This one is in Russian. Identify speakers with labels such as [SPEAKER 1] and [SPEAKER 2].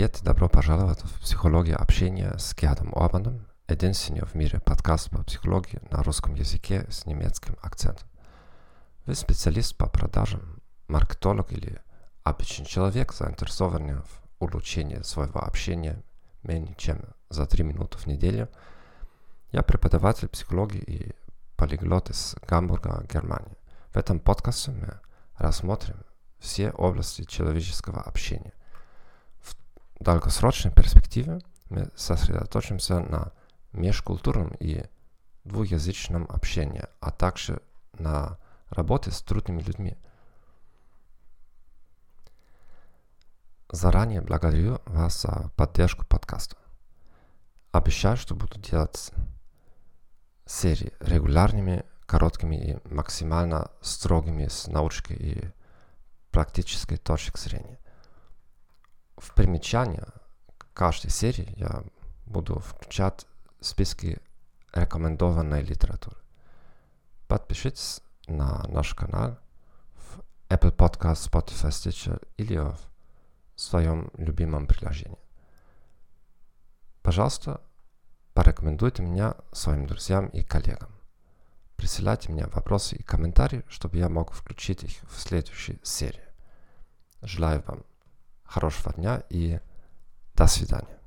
[SPEAKER 1] привет добро пожаловать в «Психология общения» с Гердом Орбаном, единственный в мире подкаст по психологии на русском языке с немецким акцентом. Вы специалист по продажам, маркетолог или обычный человек, заинтересованный в улучшении своего общения менее чем за 3 минуты в неделю. Я преподаватель психологии и полиглот из Гамбурга, Германия. В этом подкасте мы рассмотрим все области человеческого общения долгосрочной перспективе мы сосредоточимся на межкультурном и двуязычном общении, а также на работе с трудными людьми. Заранее благодарю вас за поддержку подкаста. Обещаю, что буду делать серии регулярными, короткими и максимально строгими с научной и практической точки зрения в примечания каждой серии я буду включать списки рекомендованной литературы. Подпишитесь на наш канал в Apple Podcast, Spotify, Stitcher или в своем любимом приложении. Пожалуйста, порекомендуйте меня своим друзьям и коллегам. Присылайте мне вопросы и комментарии, чтобы я мог включить их в следующей серии. Желаю вам хорошего дня и до свидания.